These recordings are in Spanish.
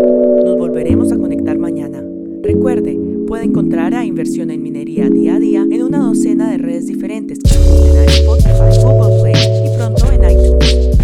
Nos volveremos a conectar mañana. Recuerde, puede encontrar a Inversión en Minería día a día en una docena de redes diferentes, en Spotify, Google Play y pronto en iTunes.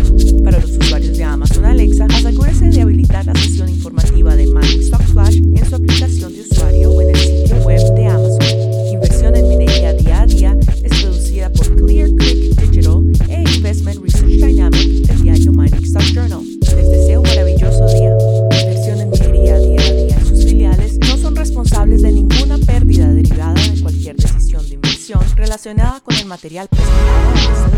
material presentado.